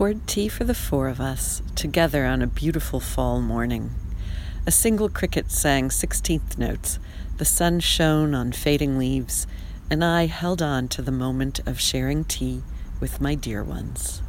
poured tea for the four of us, together on a beautiful fall morning. A single cricket sang sixteenth notes, the sun shone on fading leaves, and I held on to the moment of sharing tea with my dear ones.